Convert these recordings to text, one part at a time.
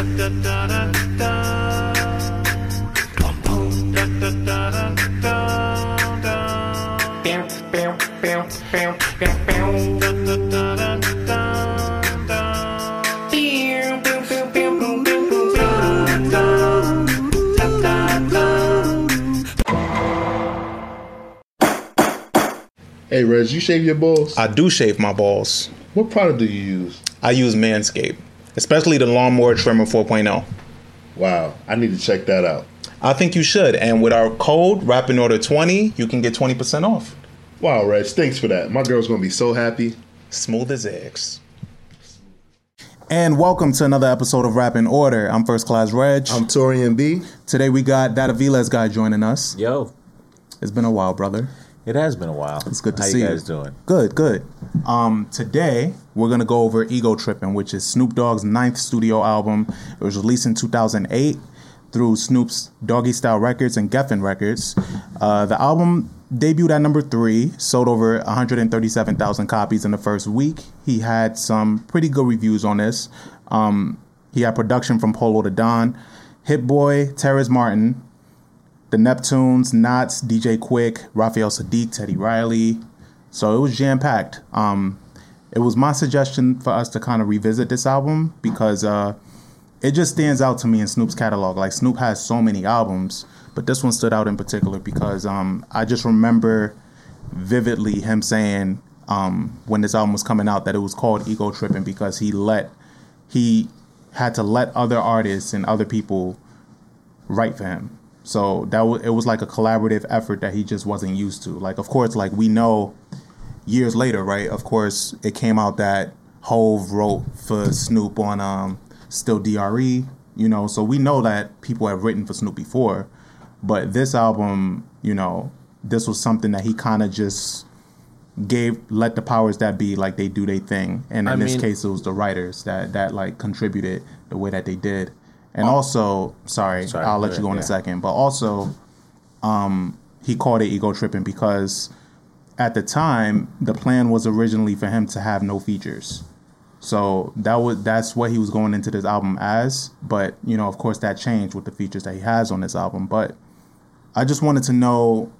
Hey, Reg, you shave your balls? I do shave my balls. What product do you use? I use Manscaped, especially the Lawnmower Trimmer 4.0. Wow, I need to check that out. I think you should. And with our code, Rap and Order 20, you can get 20% off. Wow, Reg, thanks for that. My girl's gonna be so happy. Smooth as eggs. And welcome to another episode of Rap and Order. I'm First Class Reg. I'm Torian B. Today we got that Aviles guy joining us. Yo, It's been a while, brother. It has been a while. It's good to How see you you. guys doing? Good, good. Um, today we're gonna go over Ego Trippin', which is Snoop Dogg's ninth studio album. It was released in 2008 through Snoop's Doggy Style Records and Geffen Records. Uh, the album debuted at number three, sold over 137,000 copies in the first week. He had some pretty good reviews on this. Um, he had production from Polow da Don, Hit Boy, Terrace Martin, the Neptunes, Nottz, DJ Quik, Raphael Saadiq, Teddy Riley. So it was jam packed. Um, it was my suggestion for us to kind of revisit this album because uh, it just stands out to me in Snoop's catalog. Like Snoop has so many albums, but this one stood out in particular because um, I just remember vividly him saying um, when this album was coming out that it was called Ego Tripping because he let he had to let other artists and other people write for him. So that was it was like a collaborative effort that he just wasn't used to. Like of course, like we know years later, right? Of course, it came out that Hove wrote for Snoop on um Still DRE, you know, so we know that people have written for Snoop before. But this album, you know, this was something that he kind of just gave let the powers that be like they do their thing and in I this mean- case it was the writers that that like contributed the way that they did and also sorry, Sorry, i'll let you go in ahead, a second but also um he called it ego tripping because at the time the plan was originally for him to have no features so that was that's what he was going into this album as but you know of course that changed with the features that he has on this album but i just wanted to know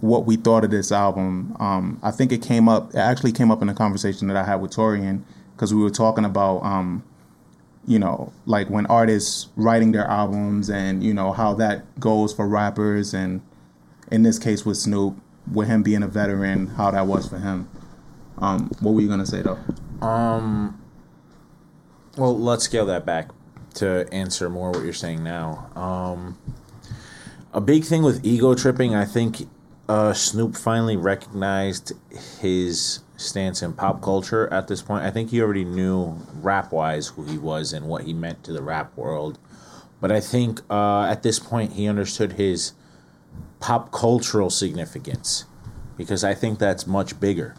what we thought of this album. Um, I think it came up. It actually came up in a conversation that I had with Torian because we were talking about, um, you know, like when artists writing their albums and you know how that goes for rappers, and in this case with Snoop, with him being a veteran, how that was for him. Um, what were you gonna say though? Um well, let's scale that back to answer more what you're saying now. Um, a big thing with ego tripping, I think uh, Snoop finally recognized his stance in pop culture at this point. I think he already knew rap wise who he was and what he meant to the rap world. But I think uh, at this point he understood his pop cultural significance because I think that's much bigger.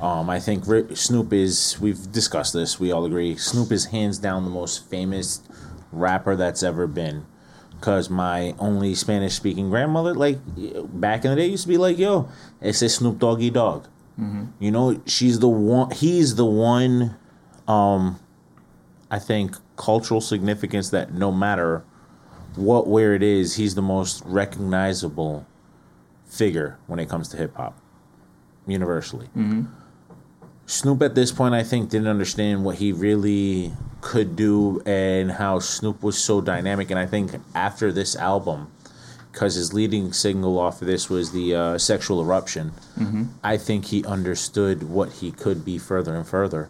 Um, I think Snoop is. We've discussed this. We all agree. Snoop is hands down the most famous rapper that's ever been. Cause my only Spanish speaking grandmother, like back in the day, used to be like, "Yo, it's a Snoop Doggy Dog." You know, she's the one. He's the one. Um, I think cultural significance that no matter what where it is, he's the most recognizable figure when it comes to hip hop, universally. Snoop at this point, I think, didn't understand what he really could do and how Snoop was so dynamic. And I think after this album, because his leading single off of this was the uh, Sexual Eruption, I think he understood what he could be further and further.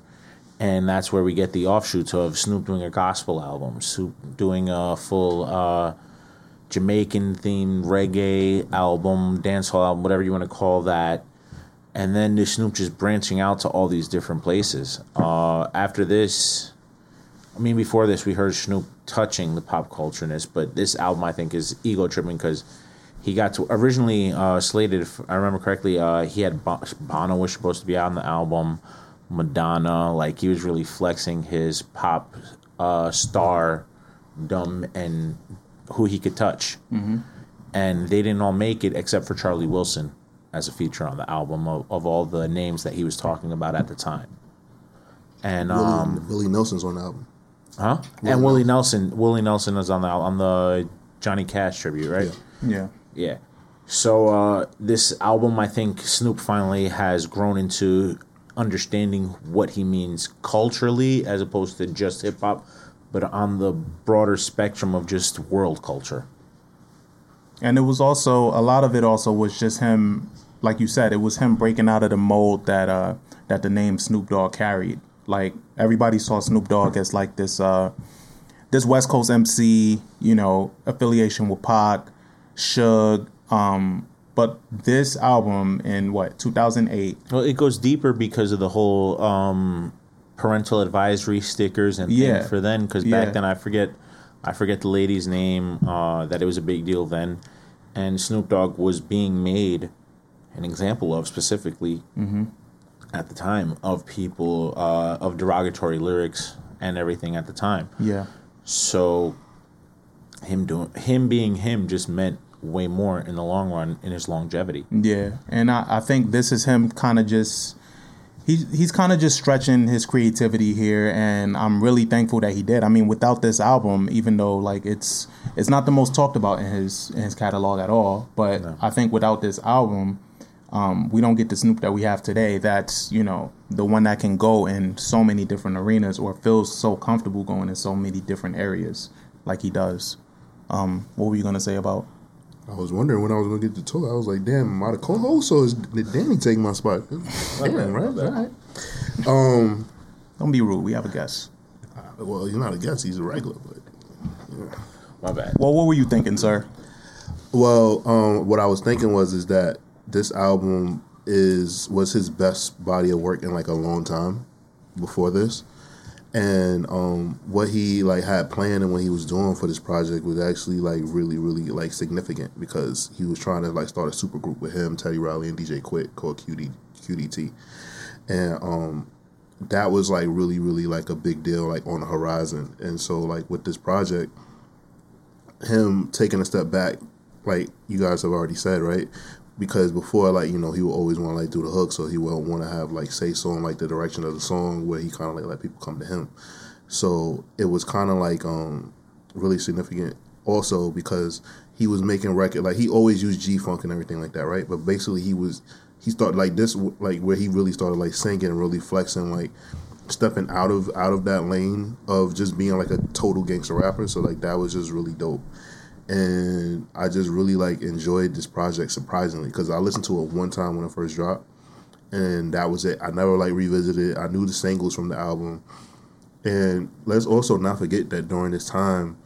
And that's where we get the offshoots of Snoop doing a gospel album, Snoop doing a full uh, Jamaican themed reggae album, dancehall album, whatever you want to call that and then the Snoop just branching out to all these different places. Uh, after this, I mean, before this, we heard Snoop touching the pop cultureness, but this album I think is ego tripping because he got to originally uh, slated. If I remember correctly, uh, he had Bo- Bono was supposed to be on the album, Madonna, like he was really flexing his pop uh, star, dumb and who he could touch, and they didn't all make it except for Charlie Wilson as a feature on the album of, of all the names that he was talking about at the time. And um, Willie, Willie Nelson's on the album. Huh? and Willie Nelson. Willie Nelson is on the on the Johnny Cash tribute, right? Yeah. Yeah. So uh, this album, I think Snoop finally has grown into understanding what he means culturally, as opposed to just hip hop, but on the broader spectrum of just world culture. And it was also a lot of it also was just him, like you said, it was him breaking out of the mold that uh that the name Snoop Dogg carried. Like everybody saw Snoop Dogg as like this uh this West Coast MC, you know, affiliation with Pac, Suge, um, but this album in what 2008 Well, it goes deeper because of the whole um, parental advisory stickers and Yeah. thing for then. Because Yeah. back then, I forget, I forget the lady's name. Uh, that it was a big deal then, and Snoop Dogg was being made an example of specifically at the time of people uh, of derogatory lyrics and everything at the time. yeah So him doing him being him just meant way more in the long run in his longevity. Yeah, and I, I think this is him kind of just he's he's kind of just stretching his creativity here, and I'm really thankful that he did. I mean, without this album, even though like it's it's not the most talked about in his in his catalog at all, but I think without this album. Um, we don't get the Snoop that we have today. That's you know the one that can go in so many different arenas or feels so comfortable going in so many different areas like he does. Um, what were you gonna say about? I was wondering when I was gonna get the talk. I was like, damn, am I the co-host or is did Danny take my spot? Damn, right? All right. Um, Don't be rude. We have a guest. well, you're not a guest; he's a regular. But My bad. Well, what were you thinking, sir? well, um, what I was thinking was is that this album is was his best body of work in like a long time before this, and um, what he like had planned and what he was doing for this project was actually like really really like significant because he was trying to like start a super group with him, Teddy Riley, and DJ Quik called QD QDT, and um, that was like really really like a big deal like on the horizon, and so like with this project, him taking a step back, like you guys have already said, right? Because before, like you know, he would always want to like do the hook, so he would want to have like say so in like the direction of the song where he kind of like let people come to him. So it was kind of like um really significant also because he was making record like he always used G funk and everything like that, right? But basically he was he started like this like where he really started like singing and really flexing like stepping out of out of that lane of just being like a total gangster rapper. So like that was just really dope. And I just really like enjoyed this project surprisingly because I listened to it one time when it first dropped, and that was it. I never like revisited it. I knew the singles from the album, and let's also not forget that during this time,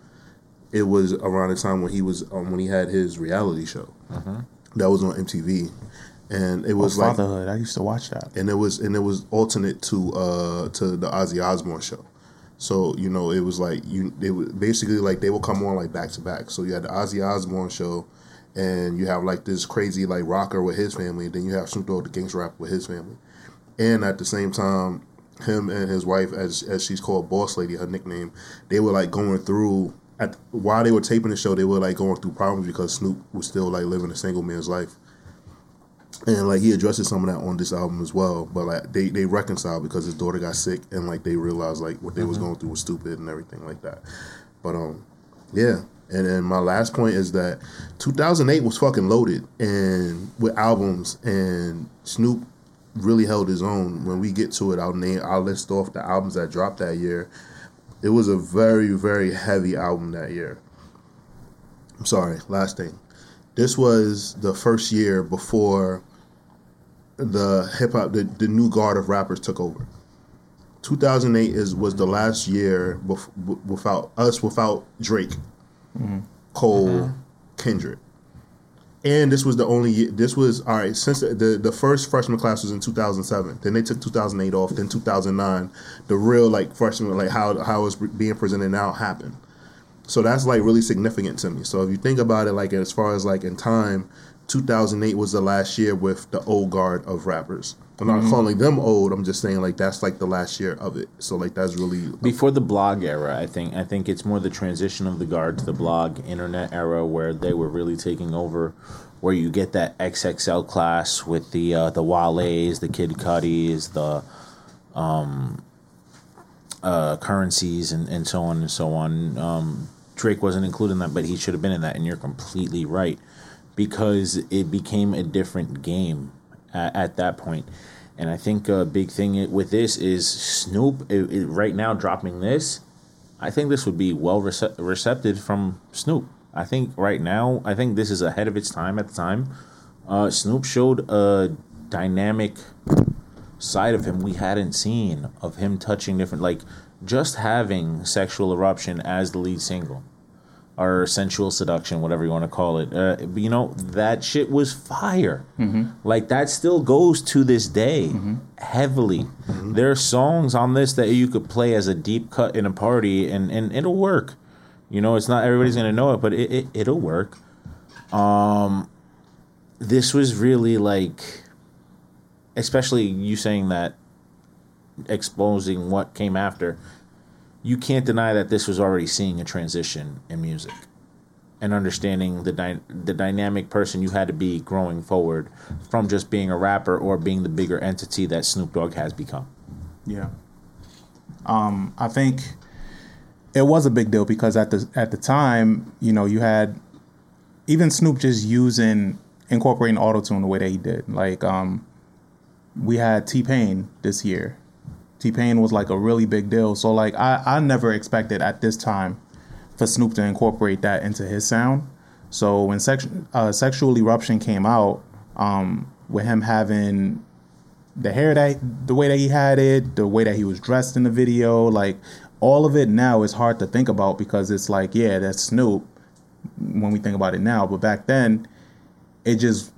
it was around the time when he was um, when he had his reality show that was on MTV, and it was like Fatherhood. I used to watch that. and it was and it was alternate to uh to the Ozzy Osbourne show. So you know it was like you they basically like they would come on like back to back. So you had the Ozzy Osbourne show, and you have like this crazy like rocker with his family. Then you have Snoop Dogg the gangster rapper with his family, and at the same time, him and his wife, as as she's called Boss Lady, her nickname, they were like going through. At, while they were taping the show, they were like going through problems because Snoop was still like living a single man's life and like he addresses some of that on this album as well but like they they reconciled because his daughter got sick and like they realized like what they was going through was stupid and everything like that. But um yeah. And then my last point is that 2008 was fucking loaded and with albums and snoop really held his own. When we get to it i'll name i'll list off the albums that dropped that year. It was a very very heavy album that year. I'm sorry last thing this was the first year before the hip hop the, the new guard of rappers took over. 2008 is was the last year bef- w- without us without Drake, mm-hmm. Cole, mm-hmm. Kendrick. And this was the only year, this was all right since the, the the first freshman class was in 2007. Then they took 2008 off. Then 2009, the real like freshman like how how it's being presented now happened. So that's like really significant to me. So if you think about it, like as far as like in time, 2008 was the last year with the old guard of rappers. I'm not calling them old. I'm just saying like that's like the last year of it. So like that's really before the blog era i think i think it's more the transition of the guard to the blog internet era where they were really taking over where you get that xxl class with the uh, the wale's the Kid Cudis the um uh, currencies and, and so on and so on. Um, Drake wasn't included in that, but he should have been in that, and you're completely right because it became a different game at, at that point. And I think a big thing with this is Snoop it, it, right now dropping this. I think this would be well rece- from Snoop. I think right now, I think this is ahead of its time at the time. Uh, Snoop showed a dynamic side of him we hadn't seen of him touching different, like just having sexual eruption as the lead single or sensual seduction, whatever you want to call it. Uh, you know, that shit was fire. Mm-hmm. Like that still goes to this day mm-hmm. heavily. Mm-hmm. There are songs on this that you could play as a deep cut in a party and, and it'll work. You know, it's not everybody's gonna know it, but it, it it'll work. Um, this was really like, especially you saying that, exposing what came after you can't deny that this was already seeing a transition in music and understanding the dy- the dynamic person you had to be growing forward from just being a rapper or being the bigger entity that Snoop Dogg has become. Yeah. Um, I think it was a big deal because at the at the time, you know, you had even Snoop just using incorporating auto tune the way that he did. Like um, we had T Pain this year T Pain was like a really big deal. So like I, I never expected at this time for Snoop to incorporate that into his sound. So when sex, uh, Sexual Eruption came out, um, with him having the hair that the way that he had it, the way that he was dressed in the video, like all of it now is hard to think about because it's like, yeah, that's Snoop when we think about it now, but back then it just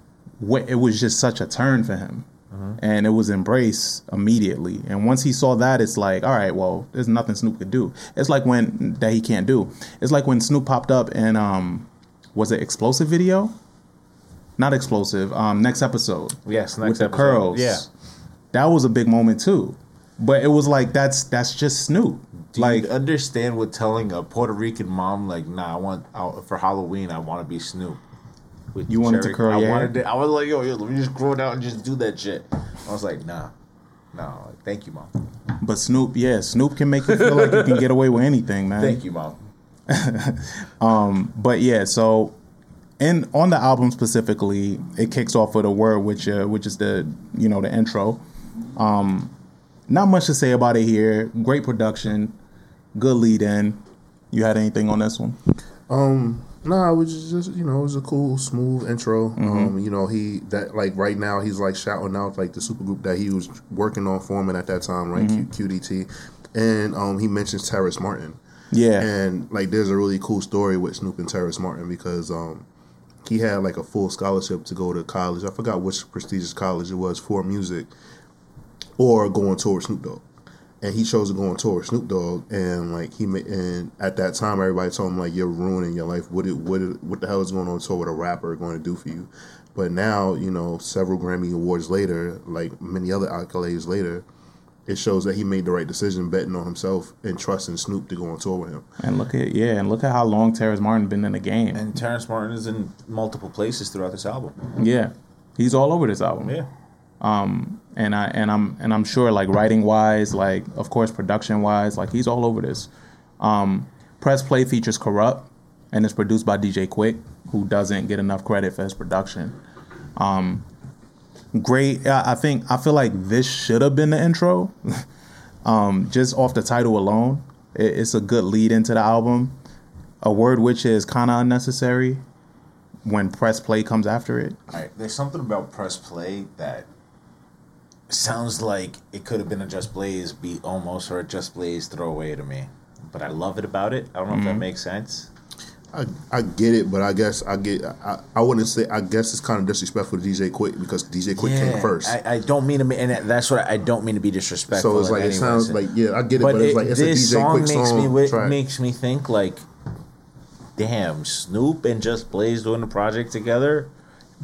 it was just such a turn for him. Uh-huh. And it was embraced immediately. And once he saw that, it's like, all right, well, there's nothing Snoop could do. It's like when that he can't do. It's like when Snoop popped up in um, was it explosive video? Not explosive. Um, next episode. Yes, next with the episode. curls. Yeah, that was a big moment too. But it was like that's that's just Snoop. Do like you understand what telling a Puerto Rican mom like, nah, I want I, for Halloween I want to be Snoop with you wanted to curl your I your wanted to, I was like, yo, yo, let me just grow it out and just do that shit. I was like, nah, nah. Like, thank you, mom. But Snoop, yeah, Snoop can make you feel like you can get away with anything, man. Thank you, mom. um, but yeah, so and on the album specifically, it kicks off with a word which uh, which is the you know the intro. Um, not much to say about it here. Great production, good lead in. You had anything on this one? Um, no, it was just you know it was a cool, smooth intro. Mm-hmm. Um, you know he that like right now he's like shouting out like the supergroup that he was working on forming at that time, right? Mm-hmm. Q- QDT, and um, he mentions Terrace Martin. Yeah, and like there's a really cool story with Snoop and Terrace Martin because um, he had like a full scholarship to go to college. I forgot which prestigious college it was for music, or going towards Snoop Dogg and he chose to go on tour with Snoop Dogg, and like he made, and at that time everybody told him like you're ruining your life. What it, what it, what the hell is going on tour with a rapper going to do for you? But now you know, several Grammy awards later, like many other accolades later, it shows that he made the right decision betting on himself and trusting Snoop to go on tour with him. And look at yeah, and look at how long Terrace Martin been in the game. And Terrace Martin is in multiple places throughout this album. Yeah, he's all over this album. Yeah. Um, and I and I'm and I'm sure like writing wise, like of course production wise, like he's all over this. Um, Press Play features Kurupt, and it's produced by DJ Quik, who doesn't get enough credit for his production. Um, great. I think I feel like this should have been the intro, um, just off the title alone. It, it's a good lead into the album. A word which is kind of unnecessary when press play comes after it. There's something about press play that sounds like it could have been a Just Blaze beat almost or a Just Blaze throwaway to me. But I love it about it. I don't know mm-hmm. if that mm-hmm. makes sense. I, I get it, but I guess I get I, I wouldn't say I guess it's kind of disrespectful to DJ Quik because DJ Quik yeah, came first. I, I, don't mean to, be, and that's what I don't mean to be disrespectful. So it's like it sounds like yeah, I get it, but, but it's like it's this a DJ song Quik makes song. Me, track. makes me think like, damn, Snoop and Just Blaze doing the project together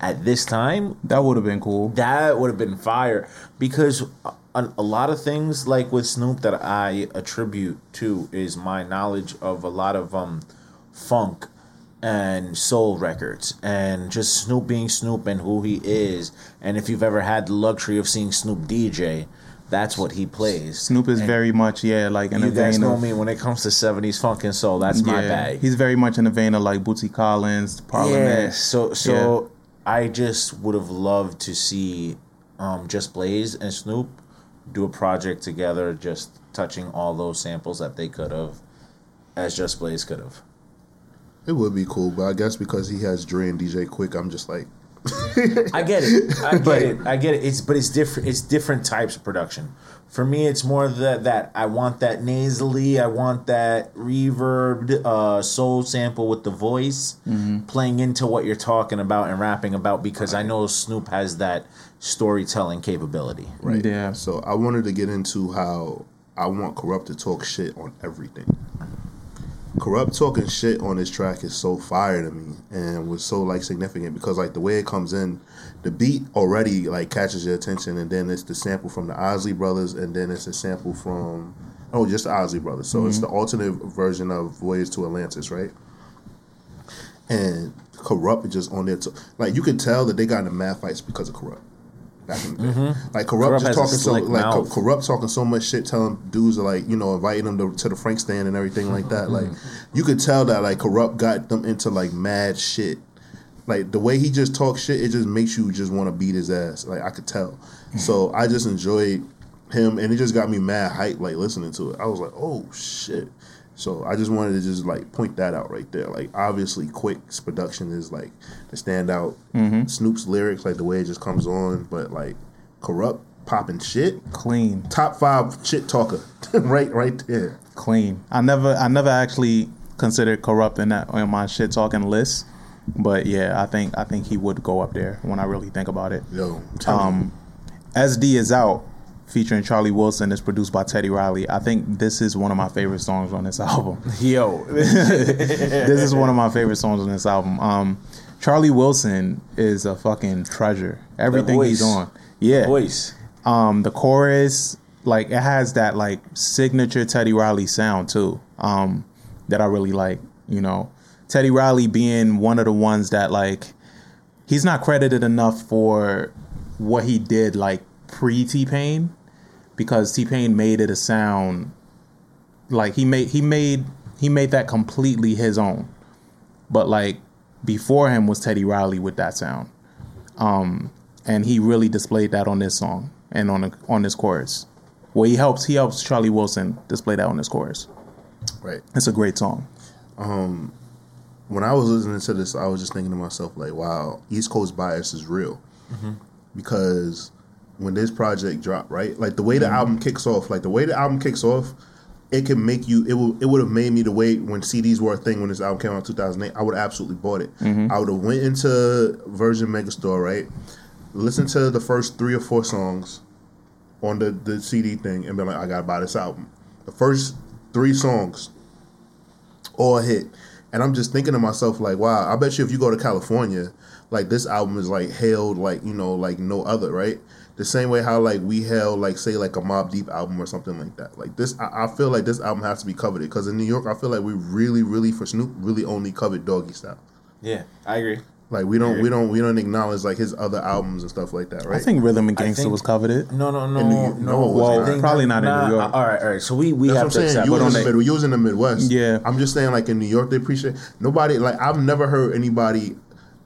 at this time, that would have been cool. That would have been fire because a, a, lot of things like with Snoop that I attribute to is my knowledge of a lot of um funk and soul records and just Snoop being Snoop and who he is. And if you've ever had the luxury of seeing Snoop DJ, that's what he plays. Snoop is And very much yeah, like in You the guys vein know of me when it comes to '70s funk and soul. That's my bag. He's very much in the vein of like Bootsy Collins, Parliament. Yeah, so so I just would have loved to see um, Just Blaze and Snoop do a project together, just touching all those samples that they could have, as Just Blaze could have. It would be cool, but I guess because he has Dre and DJ Quik, I'm just like, I get it. I get Like- it. I get it. It's but it's different. It's different types of production. For me, it's more that that I want that nasally. I want that reverbed uh, soul sample with the voice playing into what you're talking about and rapping about because I know Snoop has that storytelling capability. right? Yeah. So I wanted to get into how I want Kurupt to talk shit on everything. Kurupt talking shit on this track is so fire to me and was so like significant because like the way it comes in, the beat already like catches your attention and then it's the sample from the Isley Brothers and then it's a sample from oh just the Isley Brothers. So it's mm-hmm. the alternate version of Voyage to Atlantis, right? And Kurupt is just on there to like you could tell that they got into mad fights because of Kurupt. Back in the day. Like Kurupt, Mm-hmm. Kurupt just talking so like mouth. Kurupt talking so much shit, telling dudes like you know inviting them to, to the Frank stand and everything like that. Like Mm-hmm. you could tell that like Kurupt got them into like mad shit. Like the way he just talks shit, it just makes you just want to beat his ass. Like I could tell. So I just enjoyed him, and it just got me mad hype. Like listening to it, I was like, oh shit. So I just wanted to just like point that out right there. Like obviously, Quik's production is like the standout. Snoop's lyrics, like the way it just comes on, but like Kurupt popping shit. Clean. Top five shit talker, right, right there. Clean. I never I never actually considered Kurupt in that on my shit talking list. But yeah, I think I think he would go up there when I really think about it. Yo. Um, SD is out, featuring Charlie Wilson. is produced by Teddy Riley. I think this is one of my favorite songs on this album. Yo, this is one of my favorite songs on this album. Um, Charlie Wilson is a fucking treasure. Everything he's on, yeah. voice. Um, the chorus, like it has that like signature Teddy Riley sound too. Um, that I really like. You know, Teddy Riley being one of the ones that like he's not credited enough for what he did like pre T Pain because T Pain made it a sound like he made he made he made that completely his own. But like before him was Teddy Riley with that sound. Um and he really displayed that on this song and on the, on this chorus. Well, he helps he helps Charlie Wilson display that on this chorus. right. It's a great song. when I was listening to this, I was just thinking to myself, like, wow, East Coast bias is real. Because when this project dropped, right, like the way the mm-hmm. album kicks off, like the way the album kicks off, it can make you. It will. It would have made me the way when CDs were a thing when this album came out in 2008. I would have absolutely bought it. Mm-hmm. I would have went into Virgin Megastore, right, Listen to the first three or four songs on the the CD thing, and be like, I gotta buy this album. The first three songs all hit. And I'm just thinking to myself, like, wow, I bet you if you go to California, like this album is like hailed like, you know, like no other, right? The same way how like we held like say like a Mobb Deep album or something like that. Like this I, I feel like this album has to be coveted because in New York I feel like we really, really for Snoop really only covered doggy style. Yeah, I agree. Like we don't we don't we don't acknowledge like his other albums and stuff like that, right? I think Rhythm and I Gangsta think- was coveted. No, no, no, New no. No, Well, wasn't. I probably not in New York. All right, all right. So we we That's have what to I'm saying. accept. You but was in the the- Mid- you was in the Midwest. Yeah. I'm just saying, like in New York, they appreciate nobody. Like I've never heard anybody.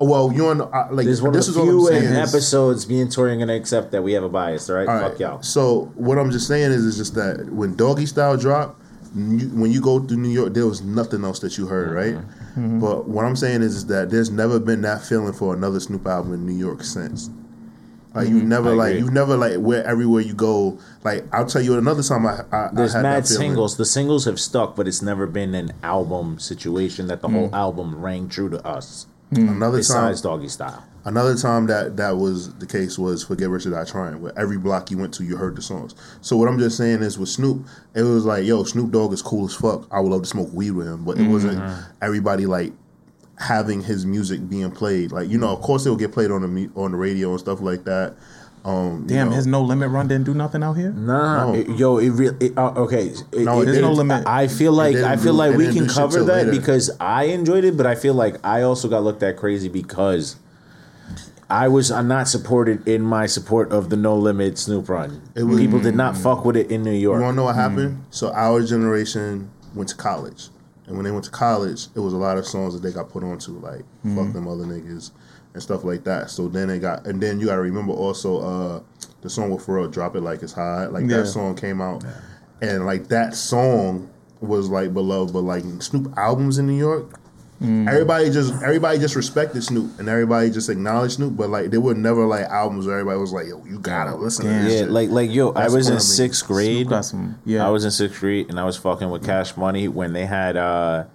Well, you on uh, like This is one this of is the what I'm few saying. episodes me and Tori are gonna accept that we have a bias. All right, All fuck y'all. So what I'm just saying is, is just that when Doggy Style dropped, you, when you go through New York, there was nothing else that you heard, right? Mm-hmm. But what I'm saying is, is that there's never been that feeling for another Snoop album in New York since. Like you've never Mm-hmm. Like you've never like where everywhere you go. Like I'll tell you another time I, I There's I had mad that feeling. singles. The singles have stuck, but it's never been an album situation that the whole album rang true to us. Hmm. Another time, Doggy Style. Another time that that was the case was Forget Rich or Die Trying, where every block you went to, you heard the songs. So what I'm just saying is with Snoop, it was like, yo, Snoop Dogg is cool as fuck. I would love to smoke weed with him, but it hmm. wasn't everybody like having his music being played. Like you know, of course it will get played on the mu- on the radio and stuff like that. Um, you Damn, know. his No Limit run didn't do nothing out here. Nah, No. it- yo, it really. It, uh, okay, it, No, it it There's didn't- no limit. I feel like I feel do- like we can cover that later. because I enjoyed it, but I feel like I also got looked at crazy because I was I'm not supported in my support of the No Limit Snoop Run. People did not fuck with it in New York. You want York. to know what happened? So our generation went to college, and when they went to college, it was a lot of songs that they got put onto, like "fuck them other niggas" and stuff like that. So then they got, and then you got to remember also uh, the song with Pharrell, "Drop It Like It's Hot." Like Yeah. that song came out, and like that song was like beloved, but like Snoop albums in New York. Everybody just everybody just respected Snoop and everybody just acknowledged Snoop, but like there were never like albums where everybody was like, "Yo, you gotta listen Damn. to this." Yeah, shit. like like yo, I was what I in mean. sixth grade. Snoop got some- yeah. I was in sixth grade and I was fucking with Cash Money when they had uh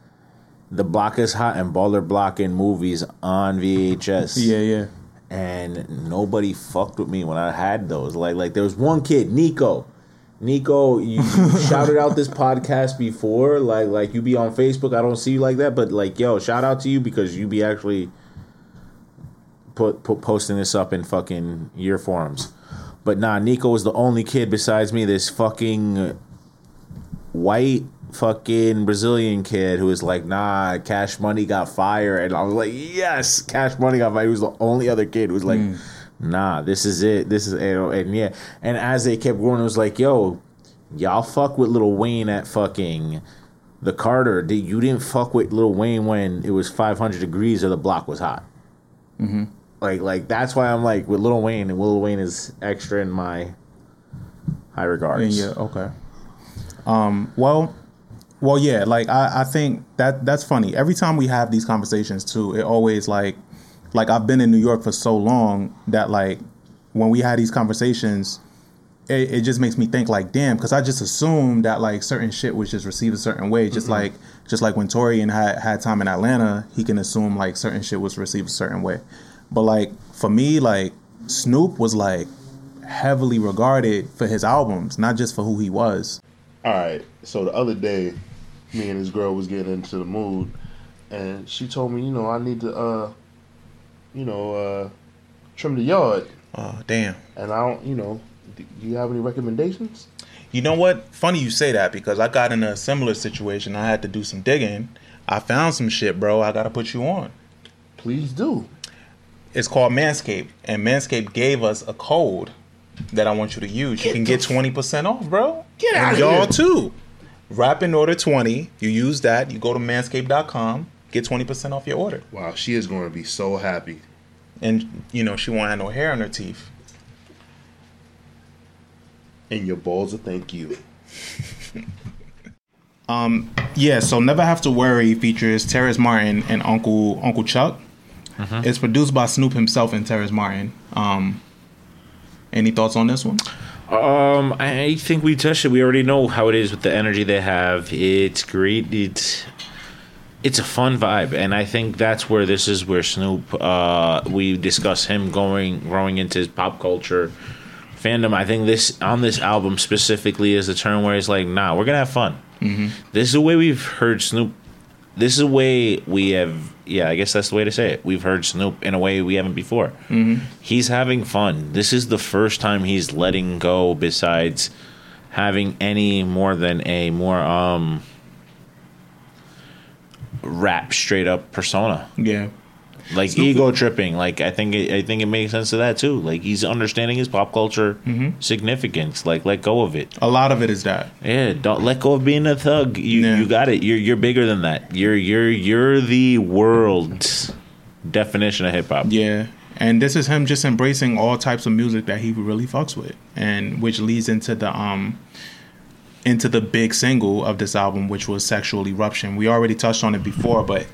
the Block is Hot and Baller Block in movies on VHS. Yeah, yeah. and nobody fucked with me when I had those. Like like there was one kid, Nico. Nico, you, you shouted out this podcast before. Like like you be on Facebook. I don't see you like that, but like yo, shout out to you because you be actually put, put posting this up in fucking your forums. But nah, Nico was the only kid besides me. This fucking white fucking Brazilian kid who was like, nah, Cash Money got fired. And I was like, yes, Cash Money got fired. He was the only other kid who was like, nah, this is it. This is it. And yeah. And as they kept growing, it was like, yo, y'all fuck with Lil Wayne at fucking the Carter. Did You didn't fuck with Lil Wayne when it was 500 degrees or the block was hot. Mm-hmm. Like, like that's why I'm like with Lil Wayne, and Lil Wayne is extra in my high regards. Yeah, yeah, okay. Um, well, well, yeah. Like I, I think that that's funny. Every time we have these conversations too, it always like, like I've been in New York for so long that like when we had these conversations, it, it just makes me think like, damn, because I just assumed that like certain shit was just received a certain way, just mm-hmm. like just like when Torian had had time in Atlanta, he can assume like certain shit was received a certain way. But like for me, like Snoop was like heavily regarded for his albums, not just for who he was. All right. So the other day, me and this girl was getting into the mood, and she told me, you know, I need to, uh, you know, uh, trim the yard, Oh, damn. and I don't, you know, do you have any recommendations? You know what? Funny you say that because I got in a similar situation. I had to do some digging. I found some shit, bro. I got to put you on. Please do. It's called Manscaped, and Manscaped gave us a code that I want you to use. You can get 20% off, bro. Get and outta y'all here. too. Rap and Order 20. You use that. You go to manscaped.com, get 20% off your order. Wow, she is going to be so happy. And, you know, she won't have no hair on her teeth. And your balls will thank you. Um, yeah, so Never Have to Worry features Terrace Martin and Uncle Uncle Chuck. It's produced by Snoop himself and Terrace Martin. Um, any thoughts on this one? Um, I think we touched it. We already know how it is with the energy they have. It's great. It's it's a fun vibe, and I think that's where this is where Snoop. Uh, we discuss him going growing into his pop culture fandom. I think this on this album specifically is the turn where it's like, nah, we're gonna have fun. This is the way we've heard Snoop. This is the way we have. Yeah, I guess that's the way to say it. We've heard Snoop in a way we haven't before. He's having fun. This is the first time he's letting go. Besides having any more than a more um rap straight up persona Yeah. Like Snoop- ego tripping like i think it, i think it makes sense to that too like he's understanding his pop culture significance like let go of it A lot of it is that. yeah don't let go of being a thug you Yeah. you got it you're you're bigger than that you're you're you're the world's definition of hip-hop Yeah. And this is him just embracing all types of music that he really fucks with. And which leads into the um into the big single of this album, which was Sexual Eruption. We already touched on it before, but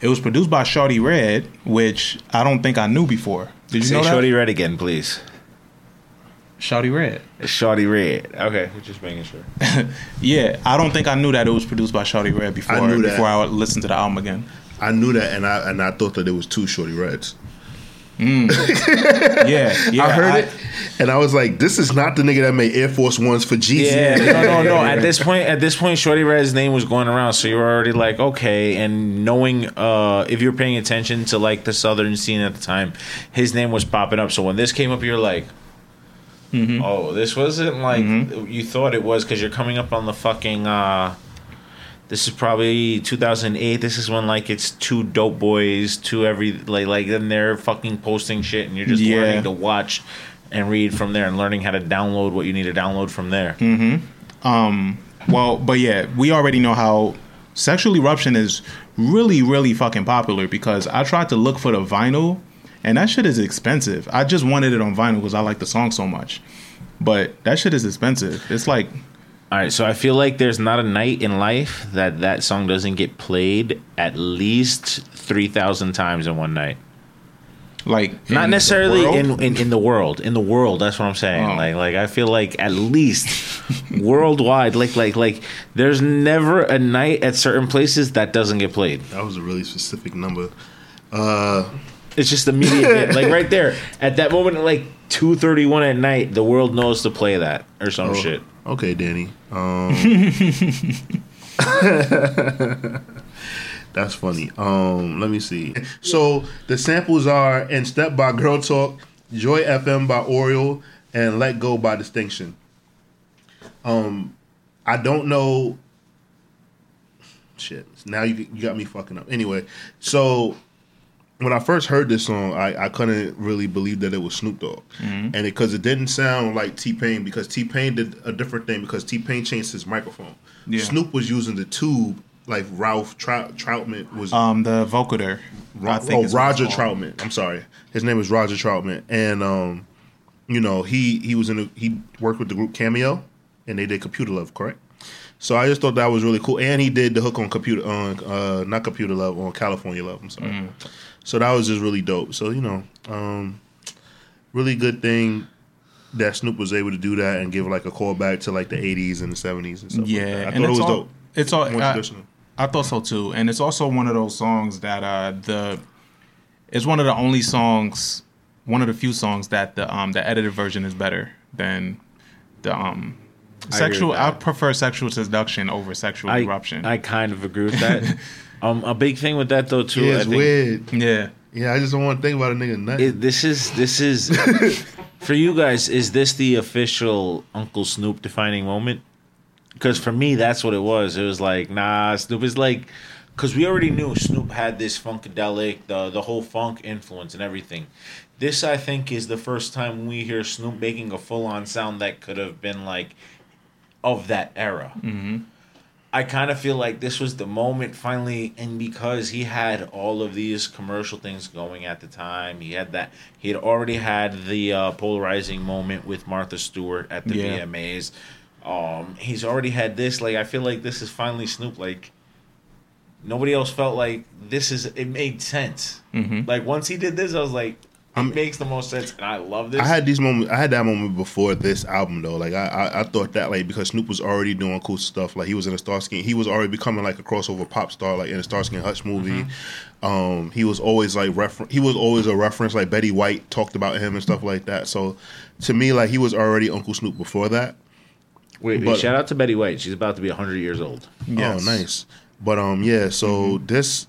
it was produced by Shawty Red, which I don't think I knew before. Did you say know that? shorty red again please Shawty Red. shorty red okay just making sure Yeah, I don't think I knew that it was produced by Shawty Red before I knew that. before I listened to the album again. I knew that, and I and I thought that there was two Shorty Reds. Yeah, yeah. I heard it, and I was like, "This is not the nigga that made Air Force Ones for Jeezy." Yeah, no, no, no. At this point, at this point, Shorty Red's name was going around, so you were already like, okay. And knowing, uh, if you're paying attention to like the southern scene at the time, his name was popping up. So when this came up, you're like, oh, this wasn't like you thought it was because you're coming up on the fucking uh, This is probably 2008. This is when like it's two dope boys, two every like like then they're fucking posting shit, and you're just Yeah. learning to watch and read from there, and learning how to download what you need to download from there. Mm-hmm. Um, well, but yeah, we already know how sexual eruption is really, really fucking popular because I tried to look for the vinyl and that shit is expensive. I just wanted it on vinyl because I like the song so much. But that shit is expensive. It's like All right, so I feel like there's not a night in life that that song doesn't get played at least three thousand times in one night. like Not in necessarily in, in in the world. In the world, that's what I'm saying. Oh. Like like I feel like at least worldwide, like like like there's never a night at certain places that doesn't get played. That was a really specific number. Uh, It's just immediate, like right there at that moment, at like two thirty one at night, the world knows to play that or some oh, shit. Okay, Danny. Um, that's funny. Um, let me see. So the samples are "In Step" by Girl Talk, "Joy FM" by Oriole, and "Let Go" by Distinction. Um, I don't know. Shit. Now you you got me fucking up. Anyway, so when I first heard this song, I, I couldn't really believe that it was Snoop Dogg, and because it, didn't sound like T Pain, because T Pain did a different thing because T Pain changed his microphone. Yeah. Snoop was using the tube like Ralph Trout, Troutman was. um the vocoder. Ro- I think oh, Roger. Troutman. I'm sorry, his name is Roger Troutman, and um, you know he he was in a, he worked with the group Cameo, and they did Computer Love, correct? So I just thought that was really cool, and he did the hook on computer on uh, not Computer Love on California Love. I'm sorry. Mm. So that was just really dope. So you know, um, really good thing that Snoop was able to do that and give like a callback to like the 80s and the 70s and stuff. Yeah, like that. I and thought it it's was all, dope. It's all More I, traditional. I thought so too, and it's also one of those songs that uh the it's one of the only songs, one of the few songs that the um the edited version is better than the um sexual. with I, prefer sexual seduction over sexual I, eruption. I kind of agree with that. um, a big thing with that though too. Yeah, I it's think, weird. yeah, Yeah, I just don't want to think about a nigga nut. it, this is this is for you guys. Is this the official Uncle Snoop defining moment? Because for me, that's what it was. It was like, nah, Snoop is like, because we already knew Snoop had this funkadelic, the the whole funk influence and everything. This, I think, is the first time we hear Snoop making a full on sound that could have been like of that era. I kind of feel like this was the moment finally, and because he had all of these commercial things going at the time, he had that. He had already had the uh, polarizing moment with Martha Stewart at the Yeah. VMAs. Um, he's already had this. Like, I feel like this is finally Snoop. Like, nobody else felt like this is. It made sense. Like once he did this, I was like, it I'm- makes the most sense, and I love this. I had these moments. I had that moment before this album though. Like I, I, I thought that like because Snoop was already doing cool stuff. Like he was in a Starsky. He was already becoming like a crossover pop star. Like in a Starsky and Hutch movie. Um, he was always like refer- He was always a reference. Like Betty White talked about him and stuff like that. So to me, like he was already Uncle Snoop before that. wait, wait, but- shout out to Betty White. She's about to be hundred years old. Yes. Oh, nice. But um, yeah. So this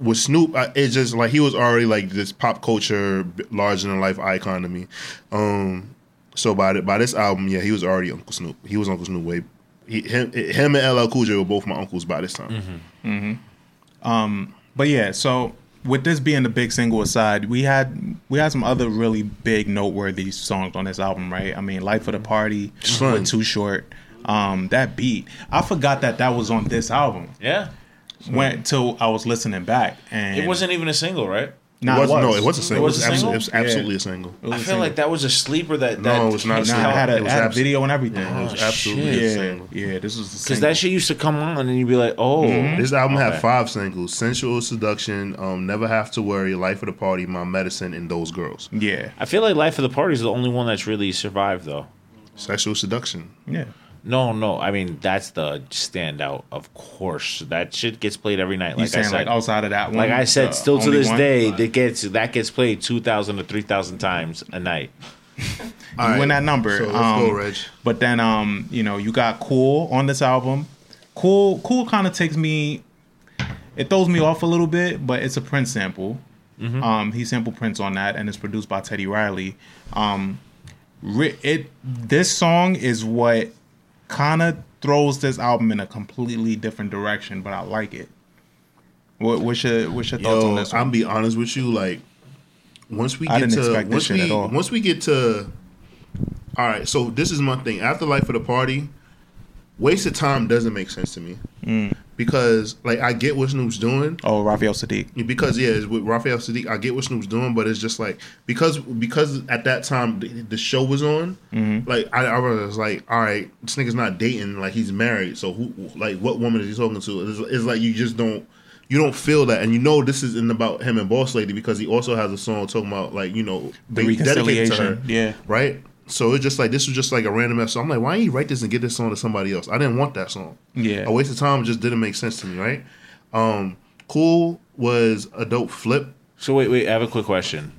with Snoop, I, it's just like he was already like this pop culture larger than life icon to me. Um, so by the, by this album, yeah, he was already Uncle Snoop. He was Uncle Snoop way. He, him, him and LL Cool J were both my uncles by this time. But yeah, so with this being the big single aside, we had we had some other really big noteworthy songs on this album, right? I mean, "Life of the Party" Son. with "Too Short." Um, that beat, I forgot that that was on this album. Yeah, Went till I was listening back, and it wasn't even a single, right? Nah, it was, was. no, it was a single. was It was, a absolutely, it was absolutely a single. It was I a feel single. like that was a sleeper. That No, that it was not a single. I had a, It was had a video and everything. Yeah, it was Oh, absolutely shit. a yeah, single. yeah, this was because that shit used to come on, and you'd be like, "Oh, This album Okay. had five singles: "Sensual Seduction," um, "Never Have to Worry," "Life of the Party," "My Medicine," and "Those Girls." yeah, I feel like Life of the Party is the only one that's really survived, though. Sexual seduction. yeah. No, no, I mean that's the standout. Of course, that shit gets played every night. You Like I said, like outside of that one? like I said, still to this one? day, that gets that gets played two thousand to three thousand times a night. All you win that number. So let's um, go, Reg. But then, um, you know, you got Cool on this album. Cool, Cool kind of takes me. It throws me off a little bit, but it's a Prince sample. Um, he sampled Prince on that, and it's produced by Teddy Riley. Um, it this song is what kind of throws this album in a completely different direction, but I like it. What, what's your what's your thoughts on Yo, this I'm one? be honest with you. Like, once we I get didn't to this once we at all. once we get to, all right. So this is my thing. After life of the party, waste of time doesn't make sense to me Mm. because like I get what Snoop's doing. Oh, Raphael Saadiq. Because yeah, it's with Raphael Saadiq, I get what Snoop's doing, but it's just like because because at that time the, the show was on, Mm-hmm. like I, I was like, all right, this nigga's not dating, like he's married, so who like what woman is he talking to? It's, it's like you just don't you don't feel that, and you know this isn't about him and Boss Lady because he also has a song talking about like you know The they dedicated to her, reconciliation. Yeah. right. So it's just like this was just like a random ass. So I'm like, why didn't you write this and get this song to somebody else? I didn't want that song. Yeah. a waste of time just didn't make sense to me, right? Um, cool was a dope flip. So wait, wait. I have a quick question,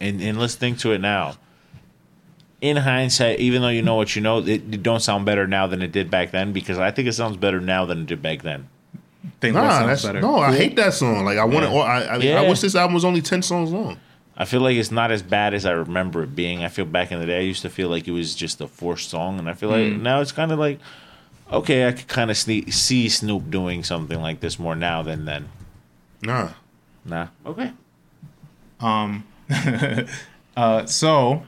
and and let's think to it now. In hindsight, even though you know what you know, it, it don't sound better now than it did back then because I think it sounds better now than it did back then. Think what Nah, that's better. no. I hate that song. Like I want Yeah. to. I, I, Yeah. I wish this album was only ten songs long. I feel like it's not as bad as I remember it being. I feel back in the day, I used to feel like it was just a forced song, and I feel like now it's kind of like, okay, I could kind of see Snoop doing something like this more now than then. Nah. Nah, okay. Um, uh, so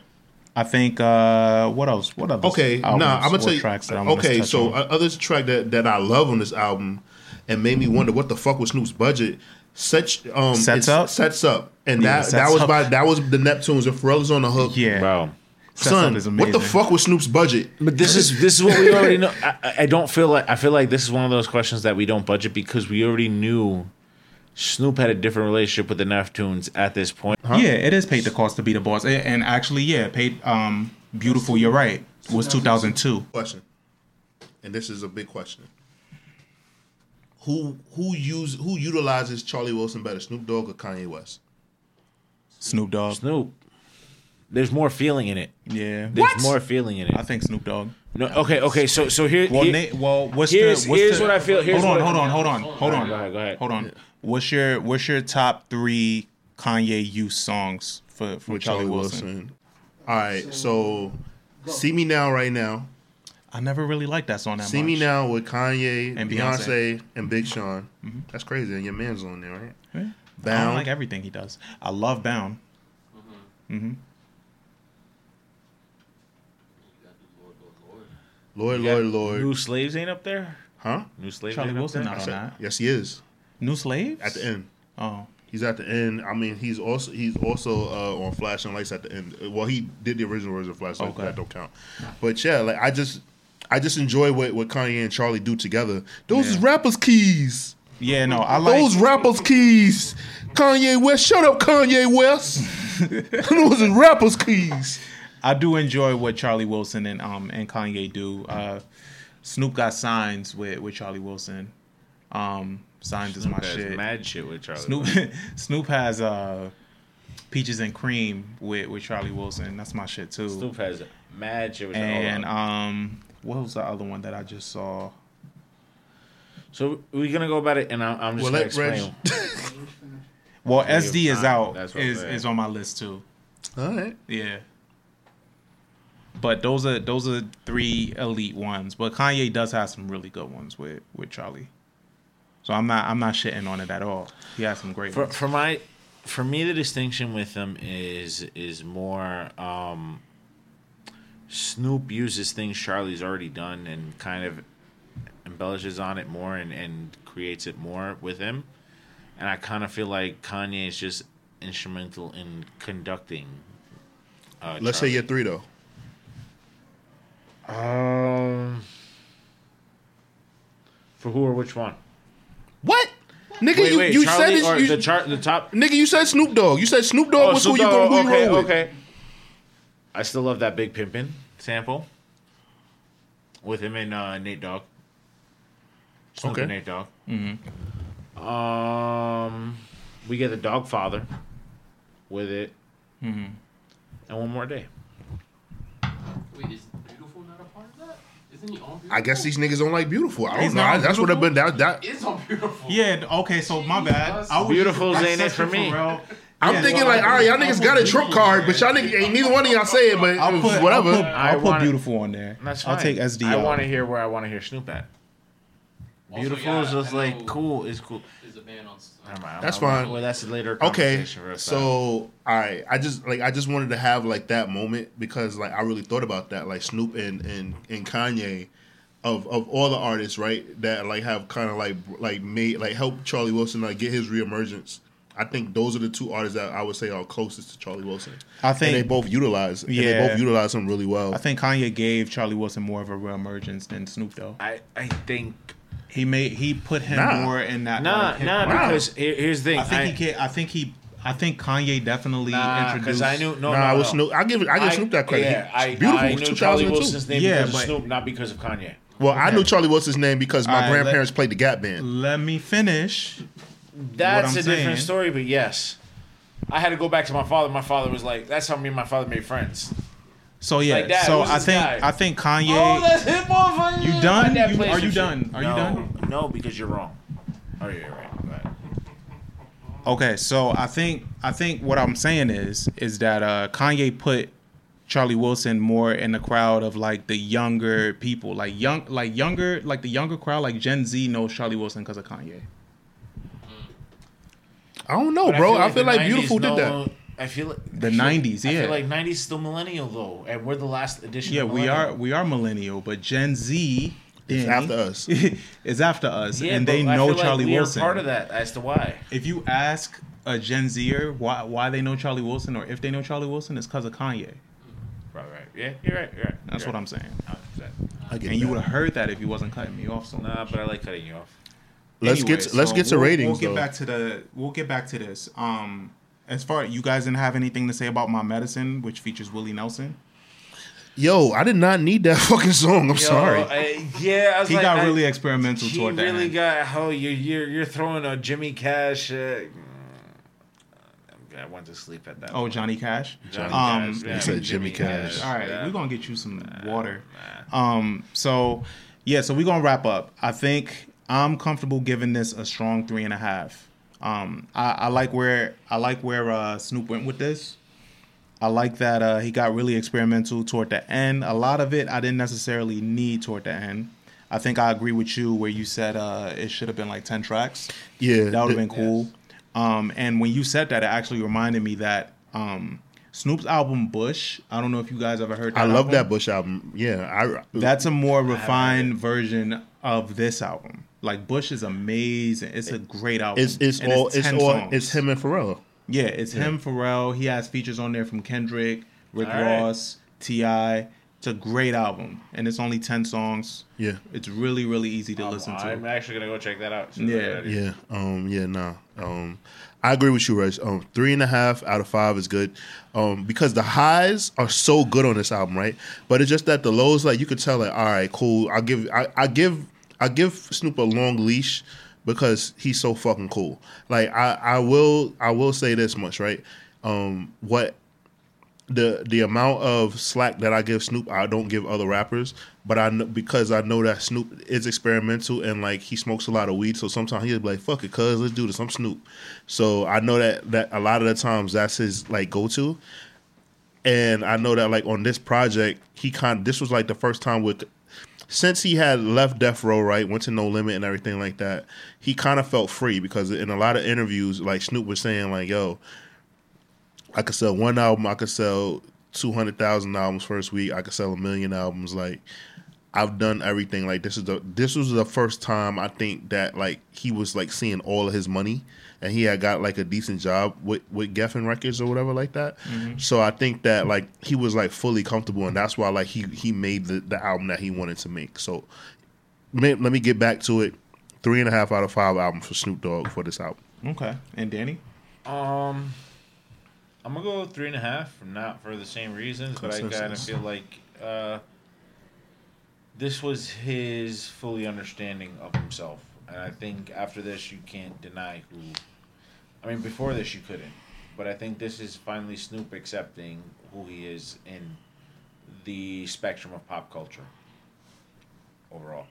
I think uh, what else? What other? Okay. albums nah. I'm gonna tell you. tracks that I'm gonna okay. touch So on? uh, other track that that I love on this album and made me wonder what the fuck was Snoop's budget. Such um Sets Up? sets up, and Yeah, that that was Up. by that was the Neptunes and Pharrell's on the hook. yeah, Bro. Sets son, what the fuck was Snoop's budget? But this is this is what we already know. I- I, I don't feel like I feel like this is one of those questions that we don't budget because we already knew Snoop had a different relationship with the Neptunes at this point. Yeah, it is paid the cost to be the boss, and, and actually, yeah, paid. Um, beautiful. You're right. Was 2002. question, and this is a big question. Who who use who utilizes Charlie Wilson better, Snoop Dogg or Kanye West? Snoop Dogg. Snoop, there's more feeling in it. Yeah, There's more feeling in it. I think Snoop Dogg. No, okay, okay. So so here, Well, here- Nate, well, what's here's- the? What's here's the, what I feel- here's hold on, hold on, hold on, hold on. Go ahead, go ahead. Hold on. What's your What's your top three Kanye use songs for for With Charlie, Wilson? All right, so "See Me Now" right now. I never really liked that song that "See much. Me Now" with Kanye, And Beyonce, Beyonce. and Big mm-hmm. Sean. Mm-hmm. That's crazy, and your man's on there, right? Yeah. I don't like everything he does. I love Bound. Mm-hmm. Lord, You got Lord, Lord. New slaves ain't up there. Huh? New slaves. Charlie ain't up Wilson there? not on that. Yes, he is New Slaves at the end. Oh, He's at the end. I mean, he's also he's also uh, on Flashing Lights at the end. Well, he did the original version of Flashing Lights, but Okay. that don't count. But yeah, like I just I just enjoy what, what Kanye and Charlie do together. Those is rappers' keys. yeah. No, I like. Those rappers' keys. Kanye West, shut up, Kanye West. Those is rappers' keys. I do enjoy what Charlie Wilson and um and Kanye do. Uh, Snoop got signs with with Charlie Wilson. Um, signs is my That's shit. Mad shit with Charlie. Snoop Snoop has uh peaches and cream with with Charlie Wilson. That's my shit too. Snoop has mad shit with and um, what was the other one that I just saw? So we're gonna go about it, and I'm, I'm just Well, gonna let Reg. explain. Well, Yeah, SD is out. That's what Is is on my list too. All right. Yeah. But those are those are three elite ones. But Kanye does have some really good ones with with Charlie. So I'm not I'm not shitting on it at all. He has some great for ones. for my for me the distinction with them is is more um Snoop uses things Charlie's already done and kind of embellishes on it more and, and creates it more with him. And I kind of feel like Kanye is just instrumental in conducting. Uh, Let's say you're three though. Um, for who or which one? What? Nigga, Wait, you, wait, you Charlie said it. You, the chart, the top. nigga, you said Snoop Dogg. You said Snoop Dogg was Snoop who you Dogg, going who okay, you roll with. okay. I still love that Big Pimpin' sample with him and uh, Nate Dogg. Snoop Okay. Nate Dogg. Um, we get the Dog Father with it, and one more day. Wait, is beautiful not a part of that? Isn't he on beautiful? I guess these niggas don't like beautiful. I don't He's know. not I- That's what I've been. Beautiful? That that. is on beautiful. Yeah, okay, so my bad. I was Beautiful's I ain't it for me. Pharrell. I'm Yeah, thinking well, like, all right, y'all niggas got a trump card, on but y'all niggas ain't neither one of y'all say it, but I'll put, whatever. I'll put, I I'll put wanna- beautiful on there. That's fine. I'll take SD. I want to hear where I want to hear Snoop at. Also, Beautiful yeah, is just like cool. Is cool. There's a ban on. Never mind. That's I'm- I'm- fine. Well, that's a later Okay, conversation. real fast. so all right, I just like I just wanted to have like that moment because like I really thought about that, like Snoop and and and Kanye, of of all the artists, right, that like have kind of like like made like help Charlie Wilson like get his reemergence. I think those are the two artists that I would say are closest to Charlie Wilson. I think- and they both utilize, and Yeah. they both utilize him really well. I think Kanye gave Charlie Wilson more of a real emergence than Snoop though. I I think He made he put him Nah. more in that. nah like, hip nah because here- here's the thing. I think he can, I think he. I think Kanye definitely because introduced. I knew no nah, no, I no. was Snoop. I give I give Snoop that credit. Yeah, I, Beautiful I knew Charlie Wilson's name Yeah, because but- of Snoop, not because of Kanye. Well, I knew Charlie Wilson's name because my All right, let- grandparents played the Gap Band. Let me finish. That's I'm a different story, but yes. I had to go back to my father. My father was like, "That's how me and my father made friends." So yeah, Like that, so I think guy? I think Kanye. Oh, that's him, motherfucker. You My done? dad You- are some you shit. done? Are you done? No, because you're wrong. Oh, yeah, you're right. Okay, so I think I think what I'm saying is is that uh, Kanye put Charlie Wilson more in the crowd of like the younger people, like young, like younger, like the younger crowd, like Gen Z knows Charlie Wilson because of Kanye. I don't know, But bro. I the feel like 90s Beautiful did that. I feel like The I feel- 90s, I yeah. feel like 90s still millennial though, and we're the last edition. Yeah, of we are we are millennial, but Gen Z It's Danny, after us. is after us, Yeah, and but they I know feel like Charlie we are Wilson. part of that as to why. If you ask a Gen Zer why why they know Charlie Wilson, or if they know Charlie Wilson, it's because of Kanye. Mm, right, right. Yeah, you're right. You're right. That's you're what I'm saying. right. 100%. I get And you would have heard that if you wasn't cutting me off so much. Nah, but I like cutting you off. Let's Anyway, get to, let's get to we'll- ratings. We'll get though. back to the. We'll get back to this. Um, as far you guys didn't have anything to say about my medicine, which features Willie Nelson. Yo, I did not need that fucking song. I'm Yo, sorry. I- yeah, I was He like, got I- really experimental He toward that. really got. Oh, you're you're you're throwing a Jimmy Cash. Uh, I went to sleep at that. oh, point. Johnny Cash. Johnny um, Cash. He yeah, said Jimmy Cash. All right, yeah. we're gonna get you some water. Um, so yeah, so we're gonna wrap up. I think I'm comfortable giving this a strong three and a half. Um, I, I like where I like where uh, Snoop went with this. I like that uh, he got really experimental toward the end. A lot of it I didn't necessarily need toward the end. I think I agree with you where you said uh, it should have been like ten tracks. Yeah, that would have been cool. Um, and when you said that, it actually reminded me that um, Snoop's album Bush. I don't know if you guys ever heard. that I love album. that Bush album. Yeah, I That's a more refined version of this album. Like Bush is amazing. It's a great album. it's it's And all it's 10 all songs. it's him and Pharrell. Yeah, it's him, Pharrell. He has features on there from Kendrick, Rick All right. Ross, Ti. It's a great album, and it's only ten songs. Yeah, It's really really easy to Um, listen to. I'm actually gonna go check that out. Yeah. yeah, um, yeah. No, um, I agree with you, Reg. Um, three and a half out of five is good, um, because the highs are so good on this album, right? But it's just that the lows, like you could tell, like all right, cool. I give, I, I give, I give Snoop a long leash because he's so fucking cool. Like I, I will, I will say this much, right? Um, what the the amount of slack that I give Snoop, I don't give other rappers. But I know, because I know that Snoop is experimental and like he smokes a lot of weed, so sometimes he'll be like, "Fuck it, cuz let's do this." I'm Snoop, so I know that that a lot of the times that's his like go to. And I know that like on this project, he kind this was like the first time with since he had left Death Row, right, went to No Limit and everything like that, he kind of felt free because in a lot of interviews, like Snoop was saying, like, "Yo, I could sell one album. I could sell two hundred thousand albums first week. I could sell a million albums. Like I've done everything. Like this is the this was the first time I think that like he was like seeing all of his money, and he had got like a decent job with with Geffen Records or whatever like that. So I think that like he was like fully comfortable, and that's why like he he made the the album that he wanted to make. So ma- let me get back to it. Three and a half out of five albums for Snoop Dogg for this album. Okay, and Danny. Um, I'm gonna go three and a half, not for the same reasons, but I kind of feel like uh, this was his fully understanding of himself, and I think after this you can't deny who. I mean, before this you couldn't, but I think this is finally Snoop accepting who he is in the spectrum of pop culture overall.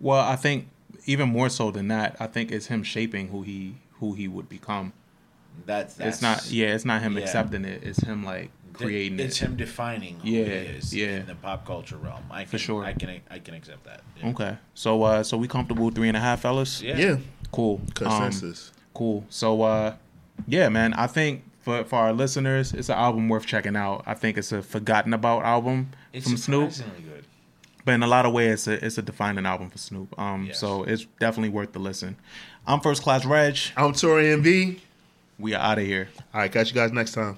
Well, I think even more so than that, I think it's him shaping who he who he would become. That's, that's it's not. Yeah, it's not him yeah. accepting it. It's him like creating It's it. him defining who Yeah, he is yeah. in the pop culture realm. I can, sure. I can I can accept that. Yeah. Okay, so uh, so we comfortable with three and a half, fellas? Yeah. Yeah, Cool. Um, consensus. Cool. So uh yeah, man, I think for for our listeners, it's an album worth checking out. I think it's a forgotten about album It's from Snoop, surprisingly good. but in a lot of ways it's a it's a defining album for Snoop. Um Yes. so it's definitely worth the listen. I'm First Class Reg. I'm Tori MV. We are out of here. All right, catch you guys next time.